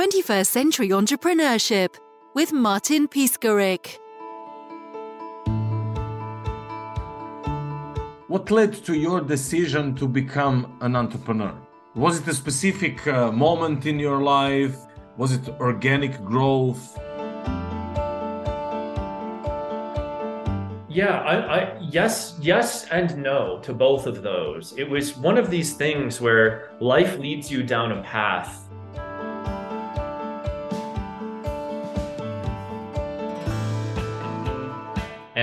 21st Century Entrepreneurship with Martin Piskarik. What led to your decision to become an entrepreneur? Was it a specific uh, moment in your life? Was it organic growth? Yeah, I, I, yes, yes, and no to both of those. It was one of these things where life leads you down a path.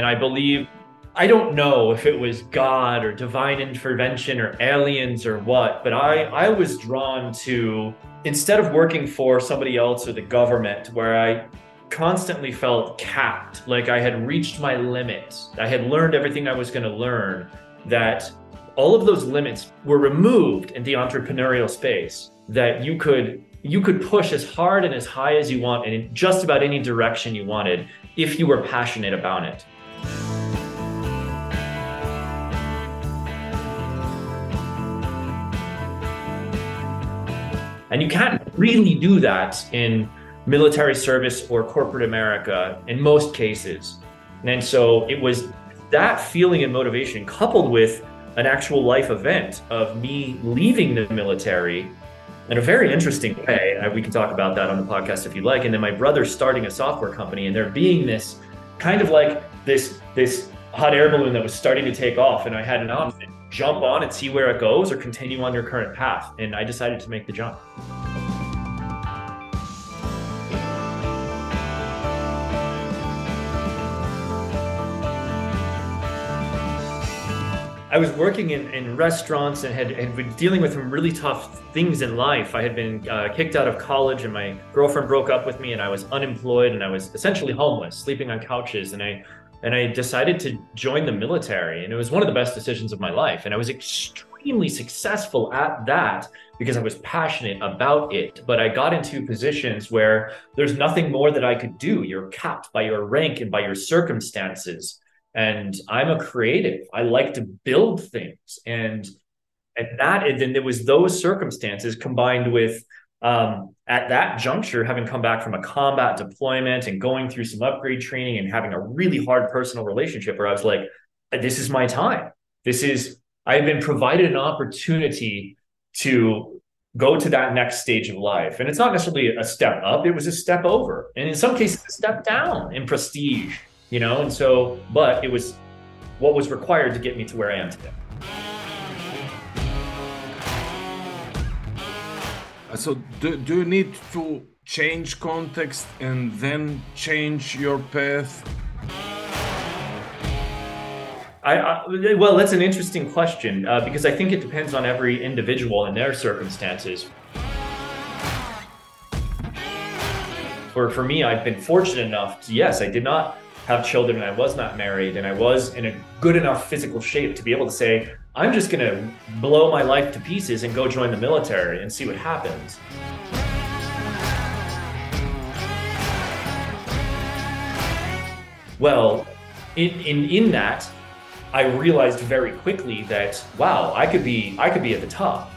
I believe, I don't know if it was God or divine intervention or aliens or what, but I, I was drawn to instead of working for somebody else or the government, where I constantly felt capped, like I had reached my limit. I had learned everything I was going to learn, that all of those limits were removed in the entrepreneurial space, that you could you could push as hard and as high as you want and in just about any direction you wanted if you were passionate about it. And you can't really do that in military service or corporate America in most cases. And so it was that feeling and motivation coupled with an actual life event of me leaving the military in a very interesting way. We can talk about that on the podcast if you'd like. And then my brother starting a software company and there being this kind of like this this hot air balloon that was starting to take off and I had an option jump on and see where it goes or continue on your current path and I decided to make the jump. I was working in, in restaurants and had, had been dealing with some really tough things in life. I had been uh, kicked out of college and my girlfriend broke up with me and I was unemployed and I was essentially homeless, sleeping on couches. And I and I decided to join the military. And it was one of the best decisions of my life. And I was extremely successful at that because I was passionate about it. But I got into positions where there's nothing more that I could do. You're capped by your rank and by your circumstances and I'm a creative. I like to build things, and and that and then there was those circumstances combined with um, at that juncture having come back from a combat deployment and going through some upgrade training and having a really hard personal relationship where I was like, this is my time. This is I've been provided an opportunity to go to that next stage of life. And it's not necessarily a step up, it was a step over. And in some cases, a step down in prestige you know and so but it was what was required to get me to where i am today so do, do you need to change context and then change your path I, I, well, that's an interesting question uh, because I think it depends on every individual and their circumstances. For for me, I've been fortunate enough to yes, I did not have children and I was not married and I was in a good enough physical shape to be able to say, I'm just going to blow my life to pieces and go join the military and see what happens. Well, in, in, in that, I realized very quickly that wow, I could be I could be at the top.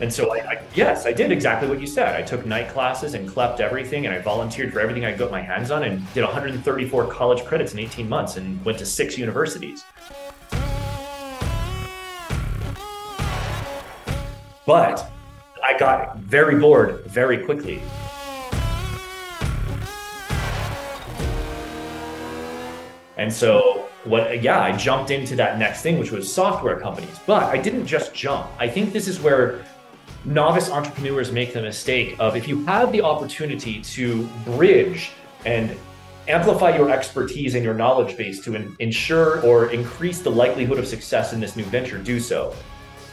And so, I, I, yes, I did exactly what you said. I took night classes and clept everything, and I volunteered for everything I got my hands on, and did 134 college credits in 18 months, and went to six universities. But I got very bored very quickly. And so what yeah, I jumped into that next thing which was software companies. But I didn't just jump. I think this is where novice entrepreneurs make the mistake of if you have the opportunity to bridge and amplify your expertise and your knowledge base to in, ensure or increase the likelihood of success in this new venture, do so.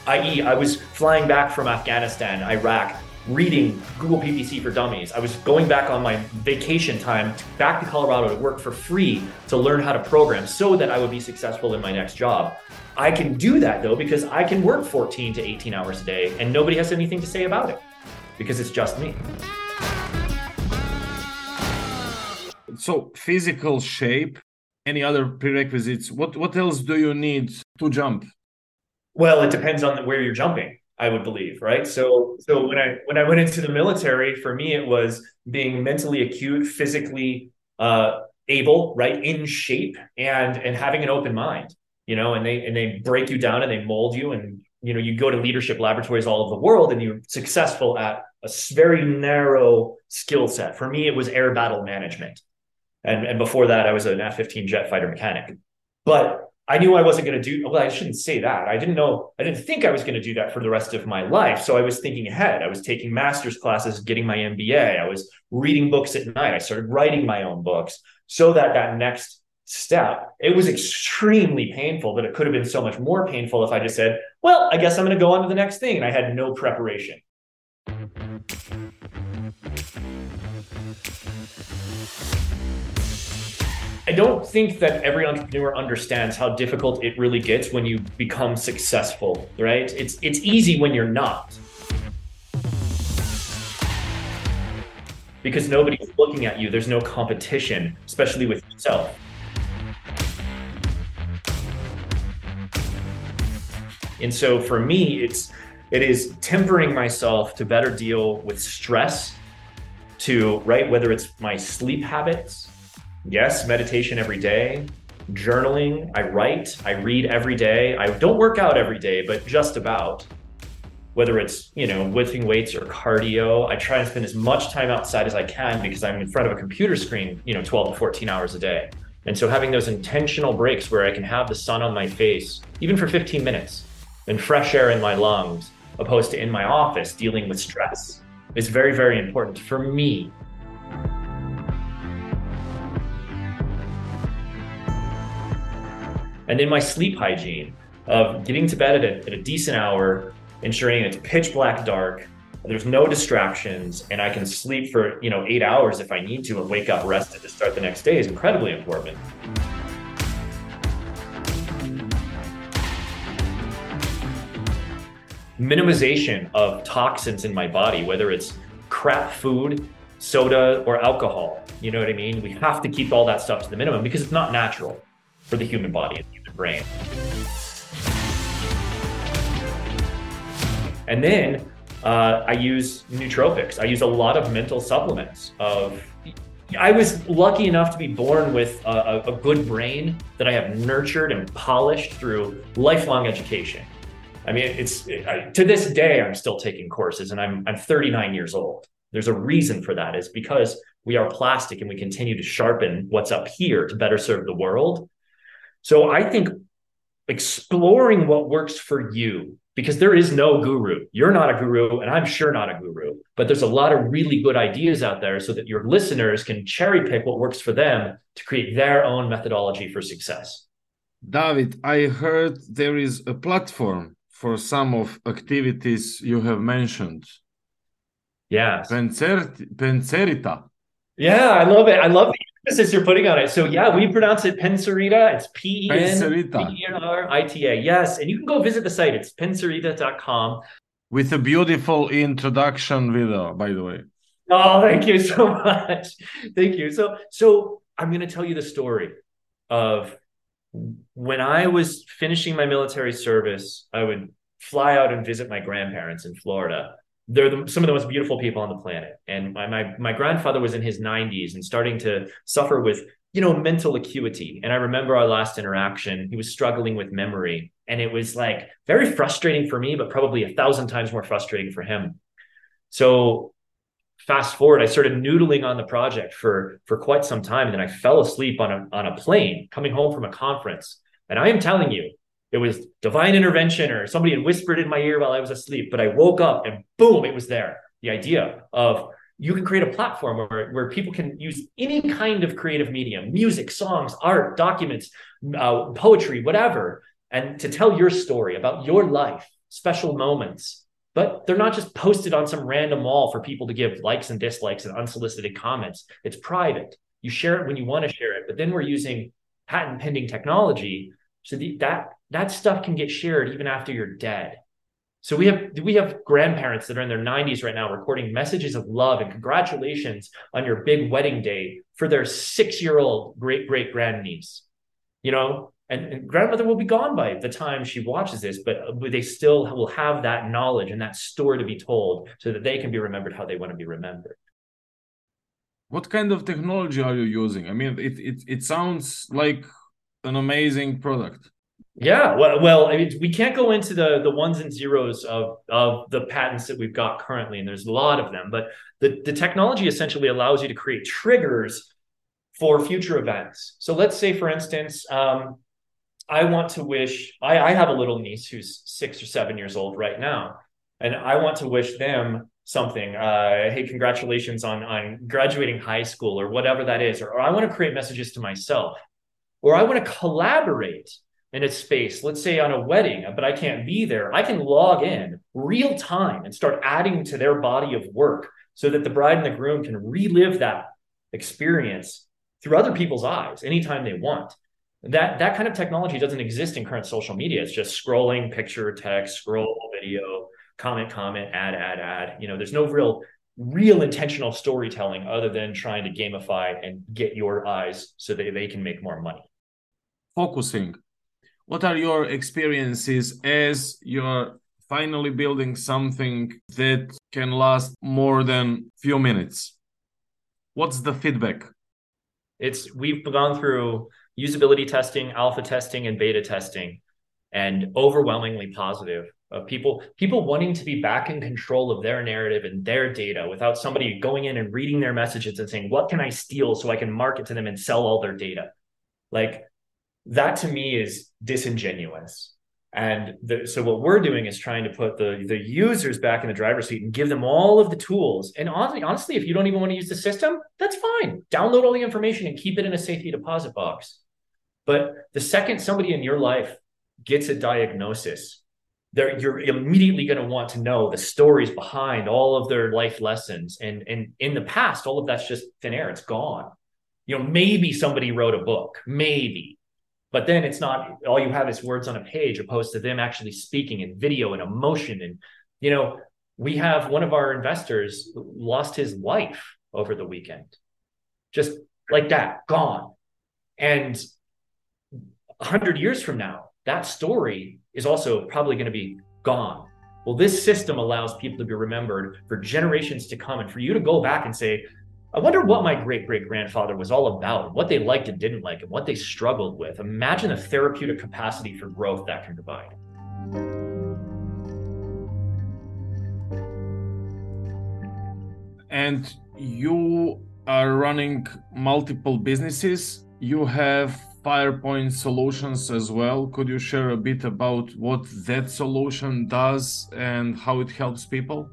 I.e., I was flying back from Afghanistan, Iraq, reading Google PPC for Dummies. I was going back on my vacation time back to Colorado to work for free to learn how to program so that I would be successful in my next job. I can do that though because I can work 14 to 18 hours a day and nobody has anything to say about it because it's just me. So, physical shape, any other prerequisites? What what else do you need to jump? Well, it depends on where you're jumping. I would believe, right? So, so when I when I went into the military, for me, it was being mentally acute, physically uh, able, right, in shape, and and having an open mind, you know. And they and they break you down and they mold you, and you know, you go to leadership laboratories all over the world, and you're successful at a very narrow skill set. For me, it was air battle management, and and before that, I was an F-15 jet fighter mechanic. But I knew I wasn't going to do well, I shouldn't say that. I didn't know, I didn't think I was going to do that for the rest of my life. So I was thinking ahead. I was taking master's classes, getting my MBA. I was reading books at night. I started writing my own books so that that next step, it was extremely painful, but it could have been so much more painful if I just said, well, I guess I'm going to go on to the next thing. And I had no preparation. Don't think that every entrepreneur understands how difficult it really gets when you become successful, right? It's it's easy when you're not. Because nobody's looking at you, there's no competition, especially with yourself. And so for me, it's it is tempering myself to better deal with stress to right whether it's my sleep habits yes, meditation every day, journaling. I write, I read every day. I don't work out every day, but just about. Whether it's, you know, lifting weights or cardio, I try and spend as much time outside as I can because I'm in front of a computer screen, you know, 12 to 14 hours a day. And so having those intentional breaks where I can have the sun on my face, even for 15 minutes, and fresh air in my lungs, opposed to in my office dealing with stress, is very, very important for me And then my sleep hygiene of getting to bed at a, at a decent hour, ensuring it's pitch black dark, there's no distractions, and I can sleep for you know eight hours if I need to and wake up rested to start the next day is incredibly important. Minimization of toxins in my body, whether it's crap food, soda, or alcohol. You know what I mean? We have to keep all that stuff to the minimum because it's not natural for the human body brain. And then uh, I use nootropics. I use a lot of mental supplements. Of I was lucky enough to be born with a, a good brain that I have nurtured and polished through lifelong education. I mean, it's it, I, to this day I'm still taking courses, and I'm I'm 39 years old. There's a reason for that. Is because we are plastic and we continue to sharpen what's up here to better serve the world. So I think exploring what works for you, because there is no guru. You're not a guru, and I'm sure not a guru, but there's a lot of really good ideas out there so that your listeners can cherry pick what works for them to create their own methodology for success. David, I heard there is a platform for some of activities you have mentioned. Yes. Pencerita. Yeah, I love it. I love the emphasis you're putting on it. So yeah, we pronounce it Pencerita. It's P E N C E R I T A. Yes, and you can go visit the site. It's pencerita.com. With a beautiful introduction video, by the way. Oh, thank you so much. Thank you. So, so I'm going to tell you the story of when I was finishing my military service. I would fly out and visit my grandparents in Florida they're the, some of the most beautiful people on the planet. And my, my my grandfather was in his 90s and starting to suffer with you know mental acuity. And I remember our last interaction, he was struggling with memory, and it was like very frustrating for me, but probably a thousand times more frustrating for him. So fast forward, I started noodling on the project for for quite some time, and then I fell asleep on a on a plane coming home from a conference. And I am telling you, it was divine intervention or somebody had whispered in my ear while I was asleep, but I woke up and boom, it was there. The idea of you can create a platform where, where people can use any kind of creative medium music, songs, art, documents, uh, poetry, whatever and to tell your story about your life, special moments. But they're not just posted on some random wall for people to give likes and dislikes and unsolicited comments. It's private. You share it when you want to share it. But then we're using patent pending technology so the, that that stuff can get shared even after you're dead. So we have we have grandparents that are in their 90s right now recording messages of love and congratulations on your big wedding day for their 6-year-old great great grandniece. You know, and, and, grandmother will be gone by the time she watches this but, but they still will have that knowledge and that story to be told so that they can be remembered how they want to be remembered what kind of technology are you using i mean it it, it sounds like an amazing product yeah well, well I mean, we can't go into the the ones and zeros of of the patents that we've got currently and there's a lot of them but the, the technology essentially allows you to create triggers for future events so let's say for instance um, I want to wish, I, I have a little niece who's six or seven years old right now, and I want to wish them something. Uh, hey, congratulations on, on graduating high school or whatever that is. Or, or I want to create messages to myself, or I want to collaborate in a space, let's say on a wedding, but I can't be there. I can log in real time and start adding to their body of work so that the bride and the groom can relive that experience through other people's eyes anytime they want. That that kind of technology doesn't exist in current social media. It's just scrolling picture text scroll video comment comment add add add. You know there's no real real intentional storytelling other than trying to gamify and get your eyes so that they can make more money focusing. What are your experiences as you're finally building something that can last more than few minutes? What's the feedback? It's we've gone through usability testing, alpha testing, and beta testing, and overwhelmingly positive of people people wanting to be back in control of their narrative and their data without somebody going in and reading their messages and saying what can i steal so i can market to them and sell all their data? Like that to me is disingenuous and the, so what we're doing is trying to put the the users back in the driver's seat and give them all of the tools and honestly honestly if you don't even want to use the system that's fine download all the information and keep it in a safety deposit box but the second somebody in your life gets a diagnosis, you're immediately going to want to know the stories behind all of their life lessons. And, and in the past, all of that's just thin air. It's gone. You know, maybe somebody wrote a book, maybe, but then it's not all you have is words on a page opposed to them actually speaking and video and emotion. And, you know, we have one of our investors lost his wife over the weekend, just like that, gone. And 100 years from now, that story is also probably going to be gone. Well, this system allows people to be remembered for generations to come and for you to go back and say, I wonder what my great great grandfather was all about, what they liked and didn't like, and what they struggled with. Imagine the therapeutic capacity for growth that can provide. And you are running multiple businesses. You have FirePoint solutions as well. Could you share a bit about what that solution does and how it helps people?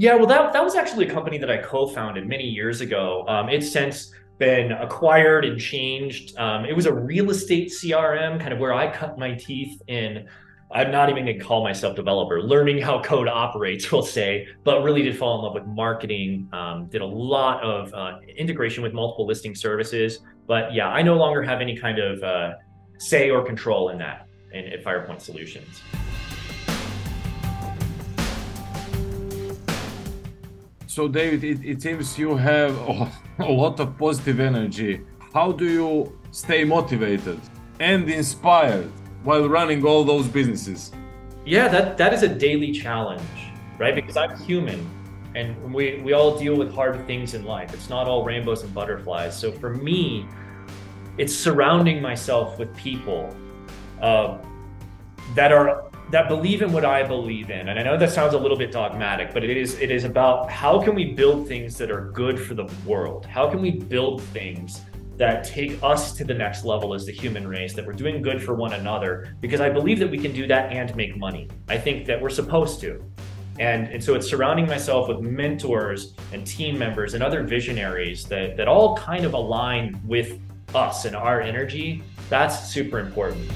Yeah, well, that, that was actually a company that I co founded many years ago. Um, it's since been acquired and changed. Um, it was a real estate CRM, kind of where I cut my teeth in. I'm not even going to call myself developer, learning how code operates, we'll say, but really did fall in love with marketing. Um, did a lot of uh, integration with multiple listing services, but yeah, I no longer have any kind of uh, say or control in that in, at FirePoint Solutions. So, David, it, it seems you have a lot of positive energy. How do you stay motivated and inspired while running all those businesses? Yeah, that, that is a daily challenge, right? Because I'm human and we, we all deal with hard things in life. It's not all rainbows and butterflies. So for me, it's surrounding myself with people uh, that are that believe in what I believe in. And I know that sounds a little bit dogmatic, but it is it is about how can we build things that are good for the world? How can we build things that take us to the next level as the human race, that we're doing good for one another? Because I believe that we can do that and make money. I think that we're supposed to. And, and so it's surrounding myself with mentors and team members and other visionaries that, that all kind of align with us and our energy. That's super important.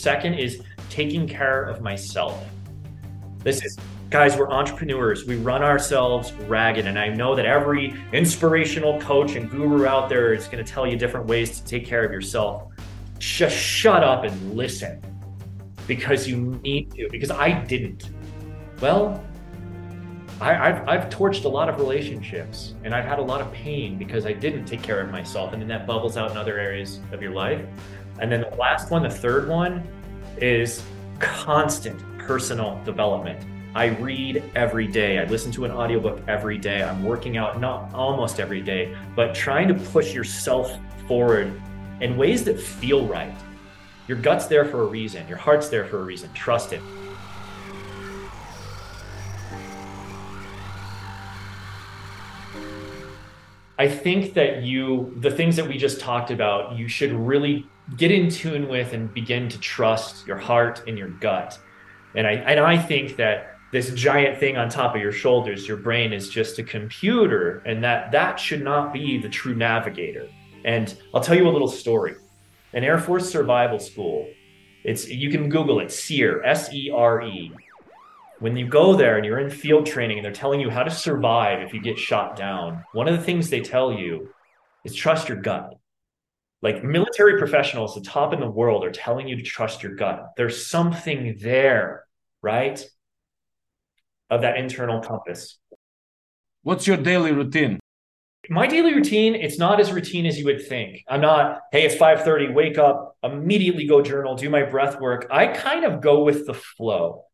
Second is taking care of myself. This is, guys, we're entrepreneurs. We run ourselves ragged. And I know that every inspirational coach and guru out there is going to tell you different ways to take care of yourself just shut up and listen because you need to, because I didn't. Well, I, have I've torched a lot of relationships and I've had a lot of pain because I didn't take care of myself. And then that bubbles out in other areas of your life. And then the last one, the third one, is constant personal development. I read every day. I listen to an audiobook every day. I'm working out not almost every day, but trying to push yourself forward in ways that feel right. Your gut's there for a reason. Your heart's there for a reason. Trust it. I think that you, the things that we just talked about, you should really get in tune with and begin to trust your heart and your gut. And I, and I think that this giant thing on top of your shoulders, your brain is just a computer, and that that should not be the true navigator. And I'll tell you a little story. An Air Force survival school. It's you can Google it, SERE, S E R E when you go there and you're in field training and they're telling you how to survive if you get shot down, one of the things they tell you is trust your gut. Like military professionals, the top in the world, are telling you to trust your gut. There's something there, right? Of that internal compass. What's your daily routine? My daily routine, it's not as routine as you would think. I'm not, hey, it's 5:30, wake up, immediately go journal, do my breath work. I kind of go with the flow.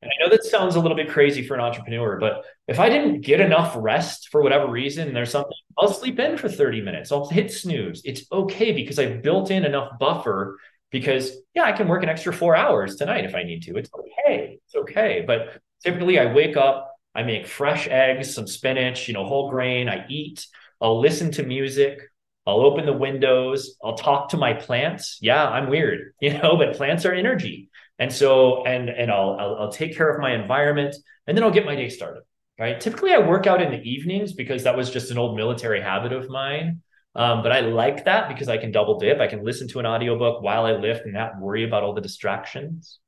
And I know that sounds a little bit crazy for an entrepreneur, but if I didn't get enough rest for whatever reason, there's something, I'll sleep in for 30 minutes. I'll hit snooze. It's okay because I've built in enough buffer because, yeah, I can work an extra four hours tonight if I need to. It's okay. It's okay. But typically I wake up, I make fresh eggs, some spinach, you know, whole grain. I eat, I'll listen to music. I'll open the windows. I'll talk to my plants. Yeah, I'm weird, you know, but plants are energy. And so, and and I'll, I'll, I'll take care of my environment, and then I'll get my day started. Right. Typically, I work out in the evenings because that was just an old military habit of mine. Um, but I like that because I can double dip. I can listen to an audiobook while I lift and not worry about all the distractions.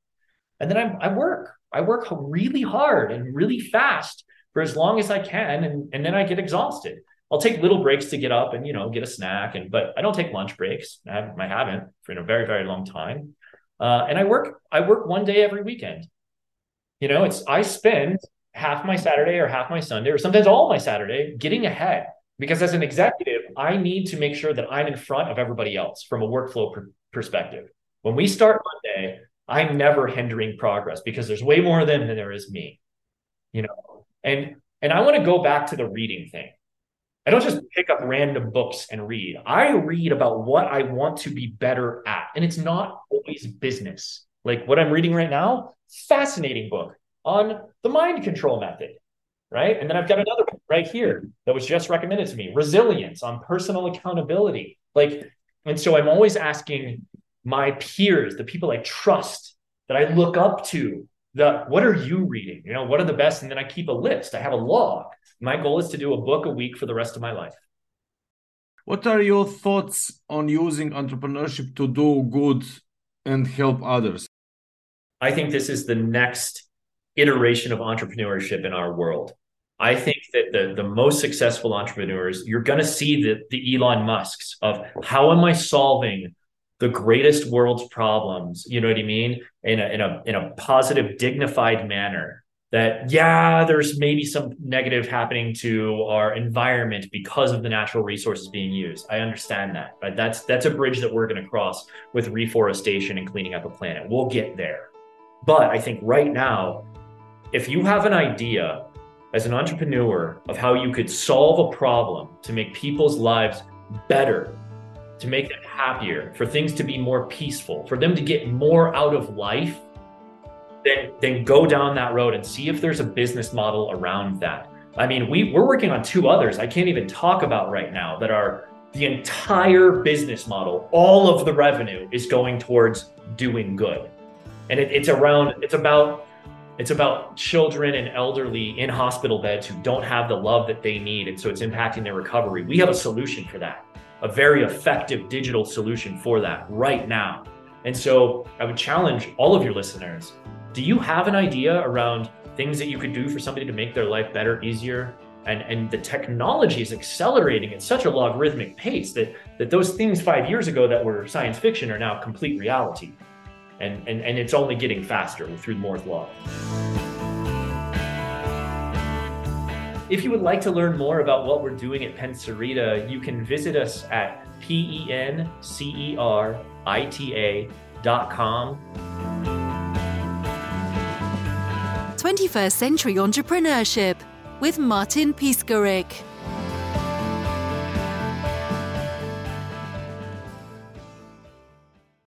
And then I, I work. I work really hard and really fast for as long as I can, and, and then I get exhausted. I'll take little breaks to get up and you know get a snack, and but I don't take lunch breaks. I haven't, I haven't for a very very long time. Uh, and I work I work one day every weekend. You know, it's I spend half my Saturday or half my Sunday or sometimes all my Saturday getting ahead because as an executive, I need to make sure that I'm in front of everybody else from a workflow pr- perspective. When we start Monday, I'm never hindering progress because there's way more of them than there is me. You know, and and I want to go back to the reading thing. I don't just pick up random books and read. I read about what I want to be better at. And it's not always business. Like what I'm reading right now, fascinating book on the mind control method. Right. And then I've got another one right here that was just recommended to me resilience on personal accountability. Like, and so I'm always asking my peers, the people I trust that I look up to, the what are you reading? You know, what are the best? And then I keep a list. I have a log my goal is to do a book a week for the rest of my life. What are your thoughts on using entrepreneurship to do good and help others? I think this is the next iteration of entrepreneurship in our world. I think that the, the most successful entrepreneurs, you're going to see the, the Elon Musks of how am I solving the greatest world's problems? You know what I mean? In a, in a, in a positive, dignified manner that yeah there's maybe some negative happening to our environment because of the natural resources being used i understand that but that's that's a bridge that we're going to cross with reforestation and cleaning up a planet we'll get there but i think right now if you have an idea as an entrepreneur of how you could solve a problem to make people's lives better to make them happier for things to be more peaceful for them to get more out of life then then go down that road and see if there's a business model around that. I mean, we we're working on two others I can't even talk about right now that are the entire business model, all of the revenue is going towards doing good. And it, it's around it's about it's about children and elderly in hospital beds who don't have the love that they need. And so it's impacting their recovery. We have a solution for that, a very effective digital solution for that right now. And so I would challenge all of your listeners do you have an idea around things that you could do for somebody to make their life better, easier? And, and the technology is accelerating at such a logarithmic pace that, that those things five years ago that were science fiction are now complete reality. And, and, and it's only getting faster through Moore's Law. If you would like to learn more about what we're doing at Pencerita, you can visit us at P E N C E R I T A dot com. 21st Century Entrepreneurship with Martin Piskarik.